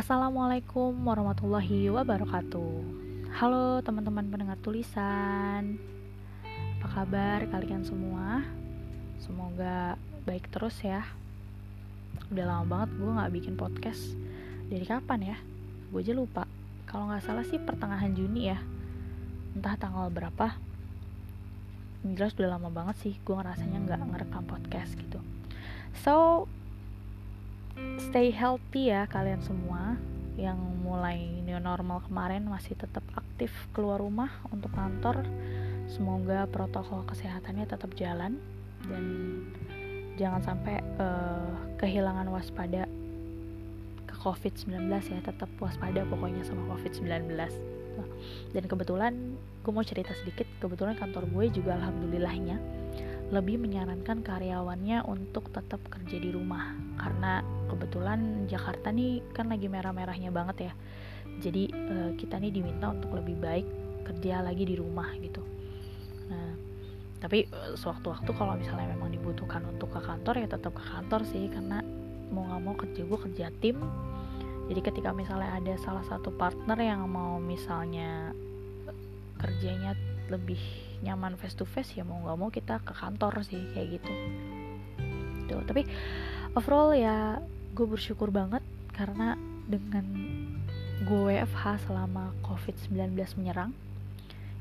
Assalamualaikum warahmatullahi wabarakatuh. Halo teman-teman pendengar tulisan. Apa kabar kalian semua? Semoga baik terus ya. Udah lama banget gue gak bikin podcast. Dari kapan ya? Gue aja lupa. Kalau gak salah sih pertengahan Juni ya. Entah tanggal berapa. Jelas udah lama banget sih Gue ngerasanya gak ngerekam podcast gitu. So stay healthy ya kalian semua. Yang mulai new normal kemarin masih tetap aktif keluar rumah untuk kantor. Semoga protokol kesehatannya tetap jalan. Dan jangan sampai uh, kehilangan waspada ke COVID-19 ya. Tetap waspada pokoknya sama COVID-19 dan kebetulan gue mau cerita sedikit. Kebetulan kantor gue juga alhamdulillahnya lebih menyarankan karyawannya untuk tetap kerja di rumah. Karena kebetulan Jakarta nih kan lagi merah-merahnya banget ya. Jadi uh, kita nih diminta untuk lebih baik kerja lagi di rumah gitu. Nah tapi uh, sewaktu-waktu kalau misalnya memang dibutuhkan untuk ke kantor ya tetap ke kantor sih. Karena mau nggak mau kerja gue kerja tim. Jadi ketika misalnya ada salah satu partner yang mau misalnya kerjanya lebih nyaman face to face ya mau nggak mau kita ke kantor sih kayak gitu. Tuh tapi overall ya gue bersyukur banget karena dengan gue WFH selama COVID-19 menyerang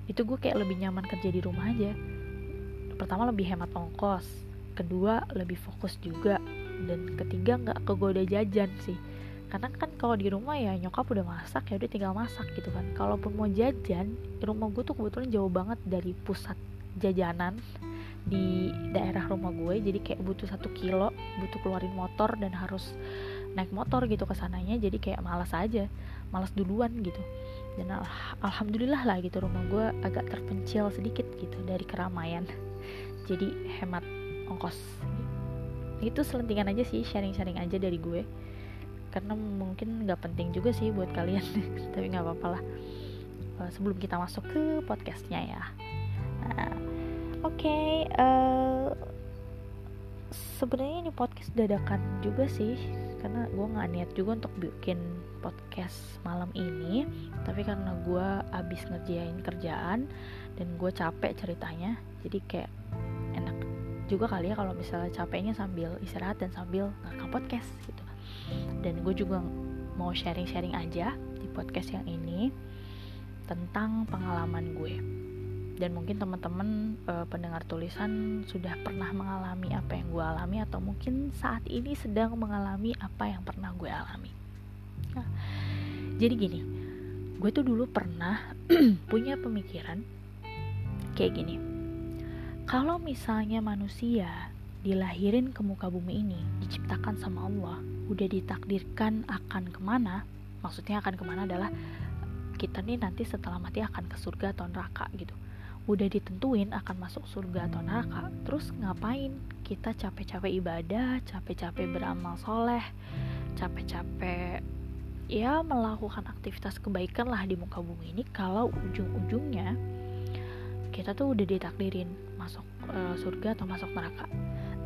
itu gue kayak lebih nyaman kerja di rumah aja. Pertama lebih hemat ongkos. Kedua lebih fokus juga. Dan ketiga nggak kegoda jajan sih karena kan kalau di rumah ya nyokap udah masak ya udah tinggal masak gitu kan. Kalaupun mau jajan rumah gue tuh kebetulan jauh banget dari pusat jajanan di daerah rumah gue jadi kayak butuh satu kilo butuh keluarin motor dan harus naik motor gitu ke sananya jadi kayak malas aja malas duluan gitu. Dan al alhamdulillah lah gitu rumah gue agak terpencil sedikit gitu dari keramaian. Jadi hemat ongkos. Itu selentingan aja sih sharing-sharing aja dari gue karena mungkin nggak penting juga sih buat kalian. Tapi nggak apa-apa lah. Uh, sebelum kita masuk ke podcastnya ya. Nah, oke okay, uh, eh, sebenarnya ini podcast dadakan juga sih. Karena gue nggak niat juga untuk bikin podcast malam ini. Tapi karena gue abis ngerjain kerjaan dan gue capek ceritanya jadi kayak enak juga kali ya kalau misalnya capeknya sambil istirahat dan sambil ngerekam podcast gitu dan gue juga mau sharing-sharing aja di podcast yang ini tentang pengalaman gue. Dan mungkin teman-teman e, pendengar tulisan sudah pernah mengalami apa yang gue alami atau mungkin saat ini sedang mengalami apa yang pernah gue alami. Nah, jadi gini gue tuh dulu pernah punya pemikiran kayak gini. Kalau misalnya manusia dilahirin ke muka bumi ini diciptakan sama Allah udah ditakdirkan akan ke mana maksudnya akan ke mana adalah kita nih nanti setelah mati akan ke surga atau neraka gitu. Udah ditentuin akan masuk surga atau neraka terus ngapain? Kita capek-capek ibadah capek-capek beramal soleh capek-capek ya melakukan aktivitas kebaikan lah di muka bumi ini. Kalau ujung-ujungnya kita tuh udah ditakdirin masuk uh, surga atau masuk neraka.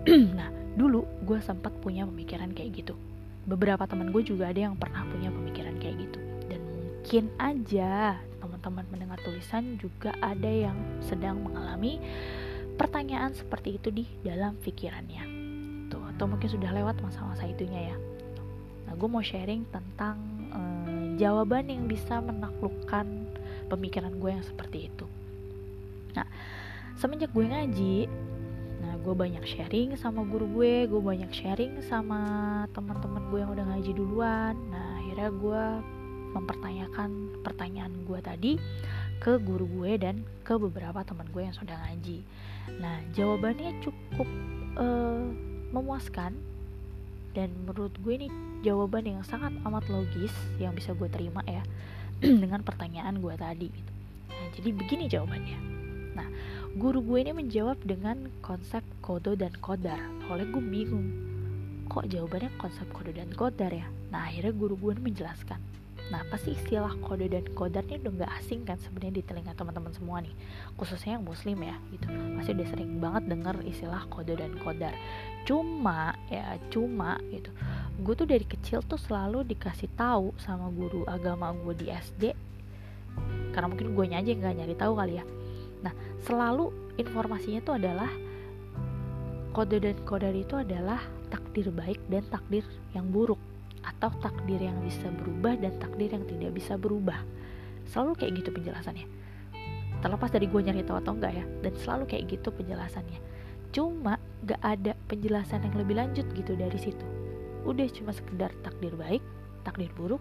Nah dulu gue sempat punya pemikiran kayak gitu beberapa teman gue juga ada yang pernah punya pemikiran kayak gitu. Dan mungkin aja teman-teman mendengar tulisan juga ada yang sedang mengalami pertanyaan seperti itu di dalam pikirannya. Tuh atau mungkin sudah lewat masa-masa itunya ya. Nah gue mau sharing tentang eh, jawaban yang bisa menaklukkan pemikiran gue yang seperti itu. Nah semenjak gue ngaji gue banyak sharing sama guru gue gue banyak sharing sama teman-teman gue yang udah ngaji duluan nah akhirnya gue mempertanyakan pertanyaan gue tadi ke guru gue dan ke beberapa teman gue yang sudah ngaji nah jawabannya cukup uh, memuaskan dan menurut gue ini jawaban yang sangat amat logis yang bisa gue terima ya dengan pertanyaan gue tadi gitu. Nah, jadi begini jawabannya. Guru gue ini menjawab dengan konsep kodo dan kodar. Oleh gue bingung, kok jawabannya konsep kodo dan kodar ya? Nah akhirnya guru gue menjelaskan. Nah, pasti istilah kode dan kodar ini udah gak asing kan sebenarnya di telinga teman-teman semua nih. Khususnya yang muslim ya, gitu. Pasti udah sering banget denger istilah kode dan kodar. Cuma ya, cuma gitu. Gue tuh dari kecil tuh selalu dikasih tahu sama guru agama gue di SD. Karena mungkin gue aja nggak nyari tahu kali ya. Nah, selalu informasinya tuh adalah kode dan kodar itu adalah takdir baik dan takdir yang buruk atau takdir yang bisa berubah dan takdir yang tidak bisa berubah. Selalu kayak gitu penjelasannya. Terlepas dari gue nyari tahu atau enggak ya dan selalu kayak gitu penjelasannya. Cuma gak ada penjelasan yang lebih lanjut gitu dari situ. Udah cuma sekedar takdir baik takdir buruk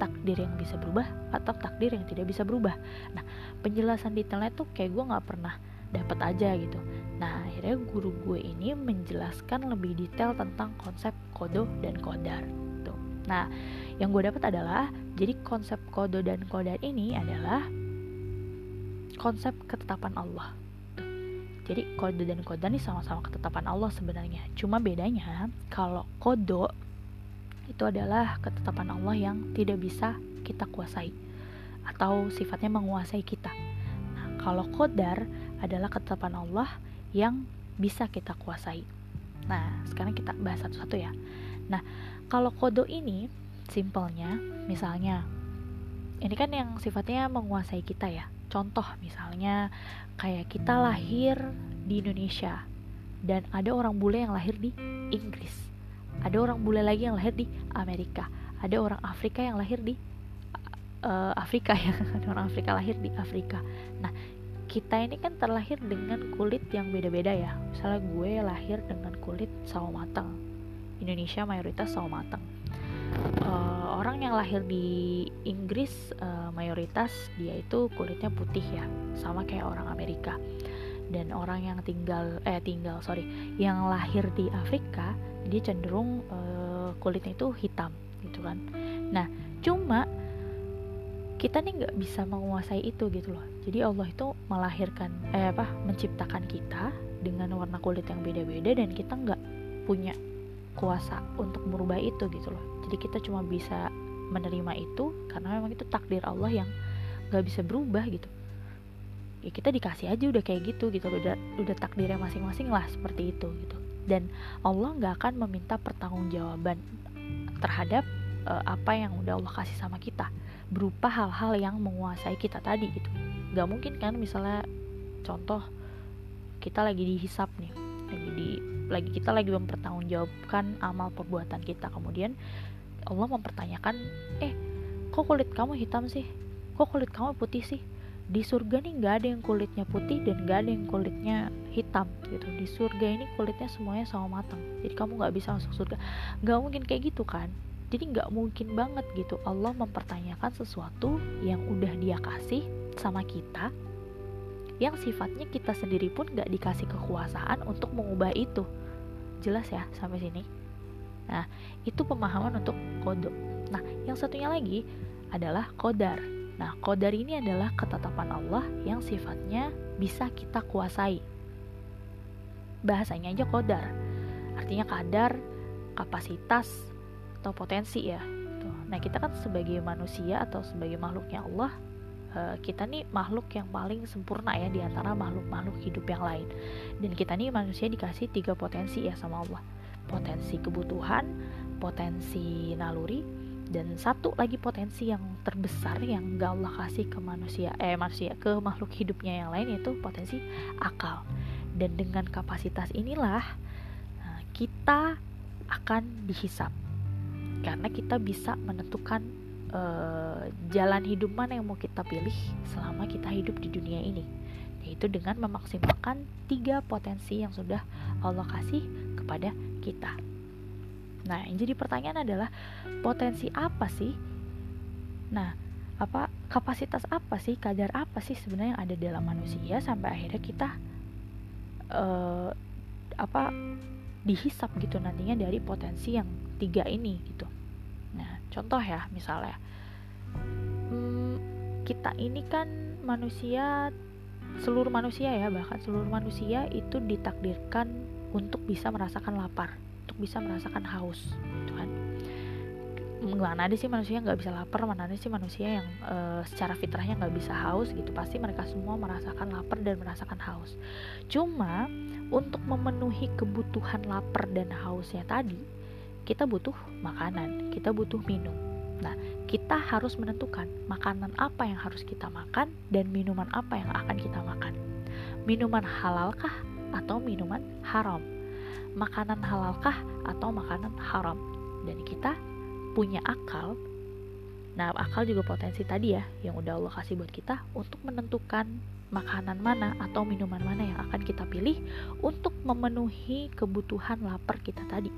takdir yang bisa berubah atau takdir yang tidak bisa berubah nah penjelasan detailnya tuh kayak gue nggak pernah dapat aja gitu nah akhirnya guru gue ini menjelaskan lebih detail tentang konsep kodo dan kodar Nah, yang gue dapat adalah jadi konsep kodo dan kodar ini adalah konsep ketetapan Allah. Tuh. Jadi kodo dan kodar ini sama-sama ketetapan Allah sebenarnya. Cuma bedanya kalau kodo itu adalah ketetapan Allah yang tidak bisa kita kuasai atau sifatnya menguasai kita. Nah, kalau kodar adalah ketetapan Allah yang bisa kita kuasai. Nah, sekarang kita bahas satu-satu ya. Nah, kalau kodo ini simpelnya misalnya ini kan yang sifatnya menguasai kita ya. Contoh misalnya kayak kita lahir di Indonesia dan ada orang bule yang lahir di Inggris. Ada orang bule lagi yang lahir di Amerika. Ada orang Afrika yang lahir di uh, Afrika ya. Ada orang Afrika lahir di Afrika. Nah, kita ini kan terlahir dengan kulit yang beda-beda ya. Misalnya gue lahir dengan kulit sawo matang Indonesia mayoritas sawo matang uh, orang yang lahir di Inggris uh, mayoritas dia itu kulitnya putih ya sama kayak orang Amerika dan orang yang tinggal eh tinggal sorry yang lahir di Afrika dia cenderung uh, kulitnya itu hitam gitu kan. Nah cuma kita nih nggak bisa menguasai itu gitu loh. Jadi Allah itu melahirkan eh apa menciptakan kita dengan warna kulit yang beda-beda dan kita nggak punya kuasa untuk merubah itu gitu loh. Jadi kita cuma bisa menerima itu karena memang itu takdir Allah yang gak bisa berubah gitu ya kita dikasih aja udah kayak gitu gitu udah udah takdirnya masing-masing lah seperti itu gitu. Dan Allah nggak akan meminta pertanggungjawaban terhadap uh, apa yang udah Allah kasih sama kita berupa hal-hal yang menguasai kita tadi gitu. Nggak mungkin kan misalnya contoh kita lagi dihisap nih lagi di lagi kita lagi mempertanggungjawabkan amal perbuatan kita. Kemudian Allah mempertanyakan eh kok kulit kamu hitam sih? Kok kulit kamu putih sih di surga nih nggak ada yang kulitnya putih dan nggak ada yang kulitnya hitam gitu. Di surga ini kulitnya semuanya sama matang. Jadi kamu nggak bisa masuk surga. Nggak mungkin kayak gitu kan? Jadi nggak mungkin banget gitu. Allah mempertanyakan sesuatu yang udah dia kasih sama kita yang sifatnya kita sendiri pun gak dikasih kekuasaan untuk mengubah itu. Jelas ya sampai sini? Nah itu pemahaman untuk kodo nah yang satunya lagi adalah kodar nah kodar ini adalah ketetapan Allah yang sifatnya bisa kita kuasai bahasanya aja kodar artinya kadar kapasitas atau potensi ya nah kita kan sebagai manusia atau sebagai makhluknya Allah uh, kita nih makhluk yang paling sempurna ya di antara makhluk-makhluk hidup yang lain. Dan kita nih manusia dikasih tiga potensi ya sama Allah. Potensi kebutuhan, potensi naluri, dan satu lagi potensi yang terbesar yang gak Allah kasih ke manusia eh manusia ke makhluk hidupnya yang lain yaitu potensi akal. Dan dengan kapasitas inilah uh, kita akan dihisap karena kita bisa menentukan uh, jalan hidup mana yang mau kita pilih selama kita hidup di dunia ini yaitu dengan memaksimalkan tiga potensi yang sudah Allah kasih kepada kita. Nah, yang jadi pertanyaan adalah potensi apa sih? Nah, apa kapasitas apa sih, kadar apa sih sebenarnya yang ada dalam manusia sampai akhirnya kita uh, apa dihisap gitu nantinya dari potensi yang tiga ini gitu. Nah, contoh ya misalnya, hmm, kita ini kan manusia, seluruh manusia ya, bahkan seluruh manusia itu ditakdirkan untuk bisa merasakan lapar, bisa merasakan haus, gitu kan. mana ada sih manusia yang nggak bisa lapar mana ada sih manusia yang uh, secara fitrahnya nggak bisa haus gitu. Pasti mereka semua merasakan lapar dan merasakan haus. Cuma untuk memenuhi kebutuhan lapar dan hausnya tadi kita butuh makanan kita butuh minum. Nah kita harus menentukan makanan apa yang harus kita makan dan minuman apa yang akan kita makan. Minuman halalkah atau minuman haram makanan halalkah atau makanan haram? Dan kita punya akal. Nah akal juga potensi tadi ya yang udah Allah kasih buat kita untuk menentukan makanan mana atau minuman mana yang akan kita pilih untuk memenuhi kebutuhan lapar kita tadi.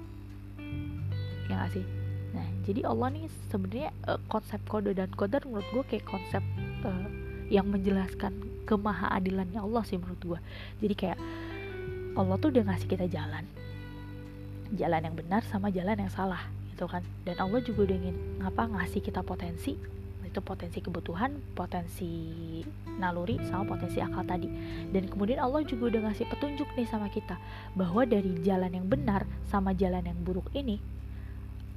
Ya gak sih? Nah jadi Allah nih sebenarnya uh, konsep kode dan kodar menurut gue kayak konsep uh, yang menjelaskan kemahaadilannya Allah sih menurut gue jadi kayak Allah tuh udah ngasih kita jalan jalan yang benar sama jalan yang salah gitu kan dan Allah juga udah ingin ngapa ngasih kita potensi itu potensi kebutuhan, potensi naluri sama potensi akal tadi. Dan kemudian Allah juga udah ngasih petunjuk nih sama kita bahwa dari jalan yang benar sama jalan yang buruk ini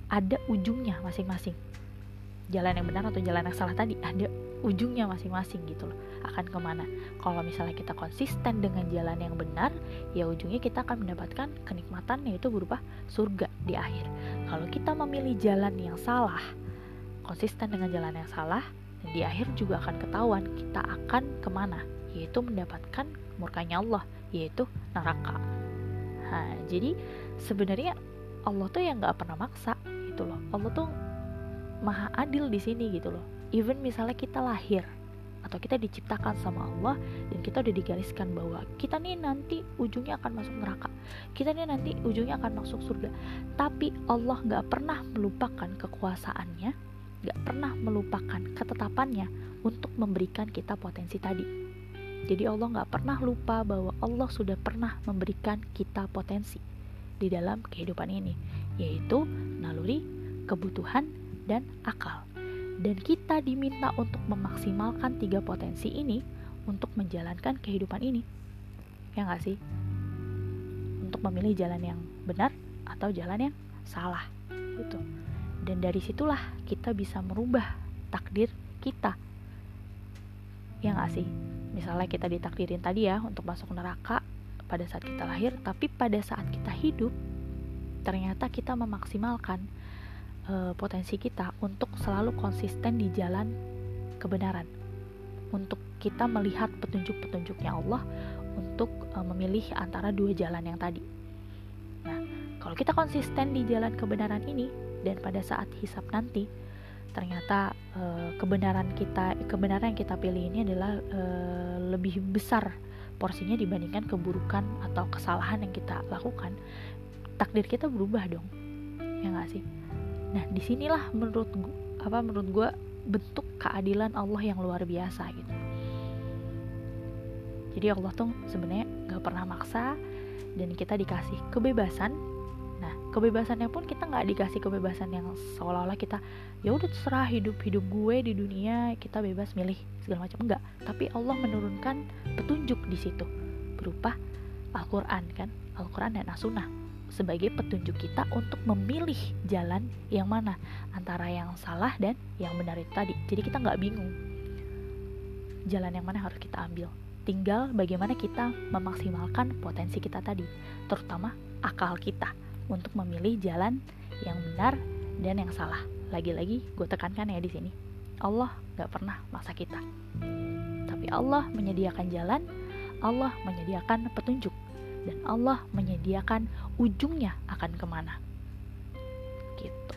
ada ujungnya masing-masing. Jalan yang benar atau jalan yang salah tadi ada ujungnya masing-masing gitu loh. Akan ke mana? Kalau misalnya kita konsisten dengan jalan yang benar ya ujungnya kita akan mendapatkan kenikmatan yaitu berupa surga di akhir. Kalau kita memilih jalan yang salah konsisten dengan jalan yang salah di akhir juga akan ketahuan kita akan ke mana yaitu mendapatkan murkanya Allah yaitu neraka. Nah, jadi sebenarnya Allah tuh yang nggak pernah maksa gitu loh. Allah tuh maha adil di sini gitu loh even misalnya kita lahir atau kita diciptakan sama Allah dan kita udah digariskan bahwa kita nih nanti ujungnya akan masuk neraka. Kita nih nanti ujungnya akan masuk surga. Tapi Allah nggak pernah melupakan kekuasaannya nggak pernah melupakan ketetapannya untuk memberikan kita potensi tadi. Jadi Allah nggak pernah lupa bahwa Allah sudah pernah memberikan kita potensi di dalam kehidupan ini yaitu naluri, kebutuhan, dan akal dan kita diminta untuk memaksimalkan tiga potensi ini untuk menjalankan kehidupan ini. Ya nggak sih? Untuk memilih jalan yang benar atau jalan yang salah gitu. Dan dari situlah kita bisa merubah takdir kita. Ya nggak sih? Misalnya kita ditakdirin tadi ya untuk masuk neraka pada saat kita lahir tapi pada saat kita hidup ternyata kita memaksimalkan uh, potensi kita untuk selalu konsisten di jalan kebenaran. Untuk kita melihat petunjuk-petunjuknya Allah untuk uh, memilih antara dua jalan yang tadi. Nah, kalau kita konsisten di jalan kebenaran ini dan pada saat hisap nanti ternyata uh, kebenaran kita kebenaran yang kita pilih ini adalah uh, lebih besar porsinya dibandingkan keburukan atau kesalahan yang kita lakukan takdir kita berubah dong. Ya nggak sih Nah, di sinilah menurut apa menurut gue bentuk keadilan Allah yang luar biasa gitu. Jadi Allah tuh sebenarnya nggak pernah maksa dan kita dikasih kebebasan. Nah, kebebasannya pun kita nggak dikasih kebebasan yang seolah-olah kita ya udah terserah hidup hidup gue di dunia kita bebas milih segala macam enggak. Tapi Allah menurunkan petunjuk di situ berupa Al-Quran kan, Al-Quran dan As-Sunnah sebagai petunjuk kita untuk memilih jalan yang mana antara yang salah dan yang benar itu tadi. Jadi kita nggak bingung jalan yang mana harus kita ambil. Tinggal bagaimana kita memaksimalkan potensi kita tadi, terutama akal kita untuk memilih jalan yang benar dan yang salah. Lagi-lagi gue tekankan ya di sini, Allah nggak pernah maksa kita, tapi Allah menyediakan jalan, Allah menyediakan petunjuk dan Allah menyediakan ujungnya akan ke mana. Gitu.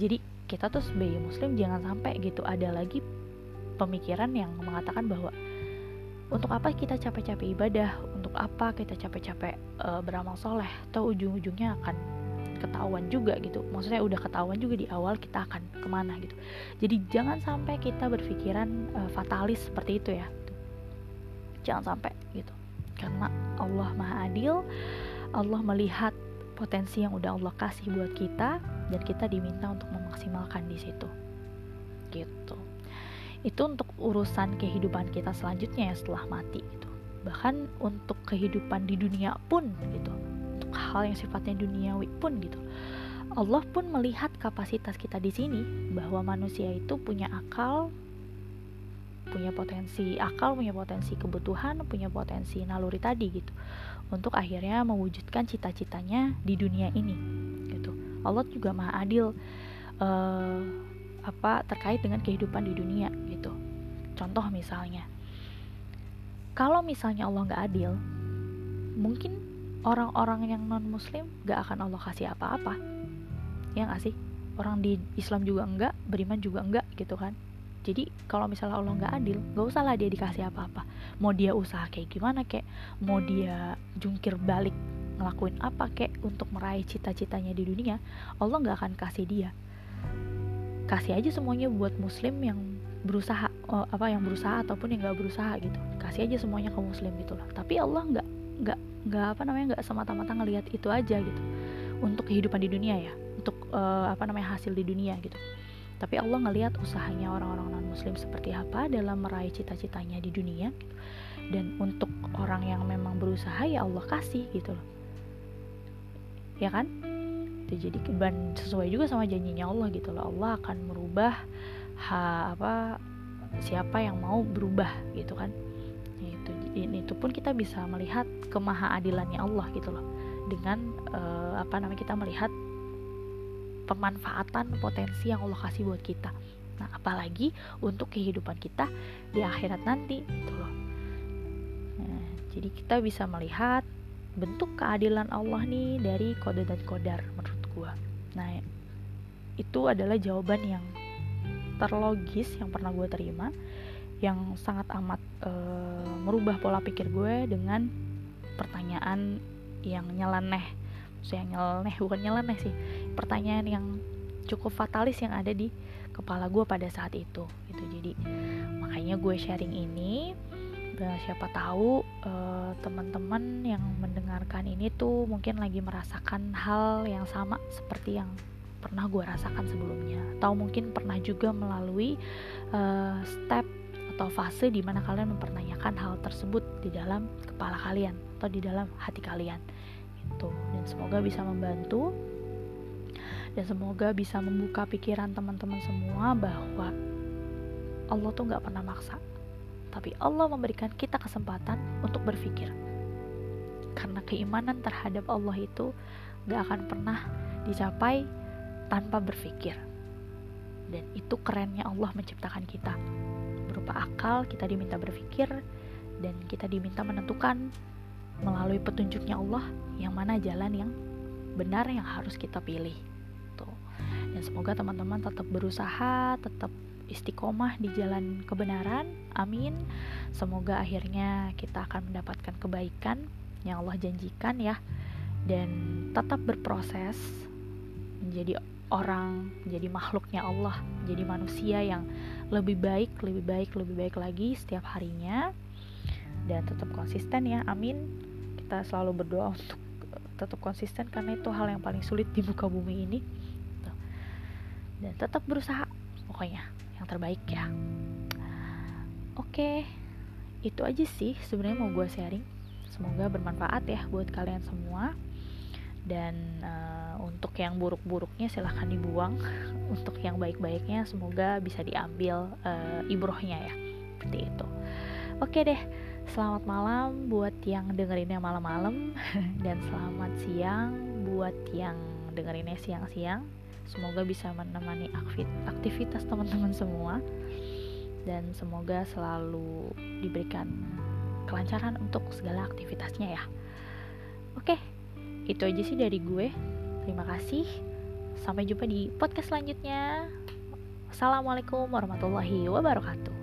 Jadi kita tuh sebagai muslim jangan sampai gitu ada lagi pemikiran yang mengatakan bahwa untuk apa kita capek-capek ibadah untuk apa kita capek-capek uh, beramal soleh atau ujung-ujungnya akan ketahuan juga gitu. Maksudnya udah ketahuan juga di awal kita akan ke mana gitu. Jadi jangan sampai kita berpikiran uh, fatalis seperti itu ya. Jangan sampai gitu karena Allah Maha Adil Allah melihat potensi yang udah Allah kasih buat kita dan kita diminta untuk memaksimalkan di situ. Gitu. Itu untuk urusan kehidupan kita selanjutnya ya setelah mati gitu. Bahkan untuk kehidupan di dunia pun gitu. Untuk hal yang sifatnya duniawi pun gitu. Allah pun melihat kapasitas kita di sini bahwa manusia itu punya akal, punya potensi akal, punya potensi kebutuhan, punya potensi naluri tadi gitu. Untuk akhirnya mewujudkan cita-citanya di dunia ini gitu. Allah juga Maha Adil uh, apa terkait dengan kehidupan di dunia gitu. Contoh misalnya, kalau misalnya Allah nggak adil, mungkin orang-orang yang non Muslim nggak akan Allah kasih apa-apa ya nggak orang di Islam juga enggak beriman juga enggak gitu kan jadi kalau misalnya Allah nggak adil nggak usah lah dia dikasih apa-apa. Mau dia usaha kayak gimana kayak mau dia jungkir balik ngelakuin apa kayak untuk meraih cita-citanya di dunia Allah nggak akan kasih dia. Kasih aja semuanya buat muslim yang berusaha oh, apa yang berusaha ataupun yang nggak berusaha gitu. Kasih aja semuanya ke muslim gitu loh. Tapi Allah nggak nggak nggak apa namanya nggak semata-mata ngelihat itu aja gitu. Untuk kehidupan di dunia ya. Untuk uh, apa namanya hasil di dunia gitu tapi Allah ngelihat usahanya orang-orang non muslim seperti apa dalam meraih cita-citanya di dunia. Gitu. dan untuk orang yang memang berusaha ya Allah kasih gitu loh. Ya kan? Jadi dan sesuai juga sama janjinya Allah gitu loh. Allah akan merubah ha, apa siapa yang mau berubah gitu kan? Itu itu pun kita bisa melihat kemahaadilannya Allah gitu loh. Dengan uh, apa namanya kita melihat pemanfaatan potensi yang Allah kasih buat kita. Nah apalagi untuk kehidupan kita di akhirat nanti gitu nah, jadi kita bisa melihat bentuk keadilan Allah nih dari kode dan kodar menurut gua. Nah itu adalah jawaban yang terlogis yang pernah gue terima yang sangat amat e, merubah pola pikir gue dengan pertanyaan yang nyeleneh. Maksudnya nyeleneh bukan nyeleneh sih pertanyaan yang cukup fatalis yang ada di kepala gue pada saat itu gitu. Jadi makanya gue sharing ini siapa tahu uh, teman-teman yang mendengarkan ini tuh mungkin lagi merasakan hal yang sama seperti yang pernah gue rasakan sebelumnya. Atau mungkin pernah juga melalui uh, step atau fase di mana kalian mempertanyakan hal tersebut di dalam kepala kalian atau di dalam hati kalian itu dan semoga bisa membantu dan semoga bisa membuka pikiran teman-teman semua bahwa Allah tuh nggak pernah maksa. Tapi Allah memberikan kita kesempatan untuk berpikir. Karena keimanan terhadap Allah itu gak akan pernah dicapai tanpa berpikir. Dan itu kerennya Allah menciptakan kita. Berupa akal kita diminta berpikir dan kita diminta menentukan melalui petunjuknya Allah yang mana jalan yang benar yang harus kita pilih dan semoga teman-teman tetap berusaha tetap istiqomah di jalan kebenaran. Amin. Semoga akhirnya kita akan mendapatkan kebaikan yang Allah janjikan ya. Dan tetap berproses menjadi orang menjadi makhluknya Allah menjadi manusia yang lebih baik lebih baik lebih baik lagi setiap harinya. Dan tetap konsisten ya. Amin. Kita selalu berdoa untuk tetap konsisten karena itu hal yang paling sulit di muka bumi ini dan tetap berusaha pokoknya yang terbaik ya. Oke itu aja sih sebenarnya mau gue sharing. Semoga bermanfaat ya buat kalian semua. Dan uh, untuk yang buruk-buruknya silahkan dibuang. Untuk yang baik-baiknya semoga bisa diambil uh, ibrohnya ya. Seperti itu. Oke deh selamat malam buat yang dengerinnya malam-malam. Dan selamat siang buat yang dengerinnya siang-siang Semoga bisa menemani aktivitas teman-teman semua dan semoga selalu diberikan kelancaran untuk segala aktivitasnya ya. Oke, itu aja sih dari gue. Terima kasih. Sampai jumpa di podcast selanjutnya. Assalamualaikum warahmatullahi wabarakatuh.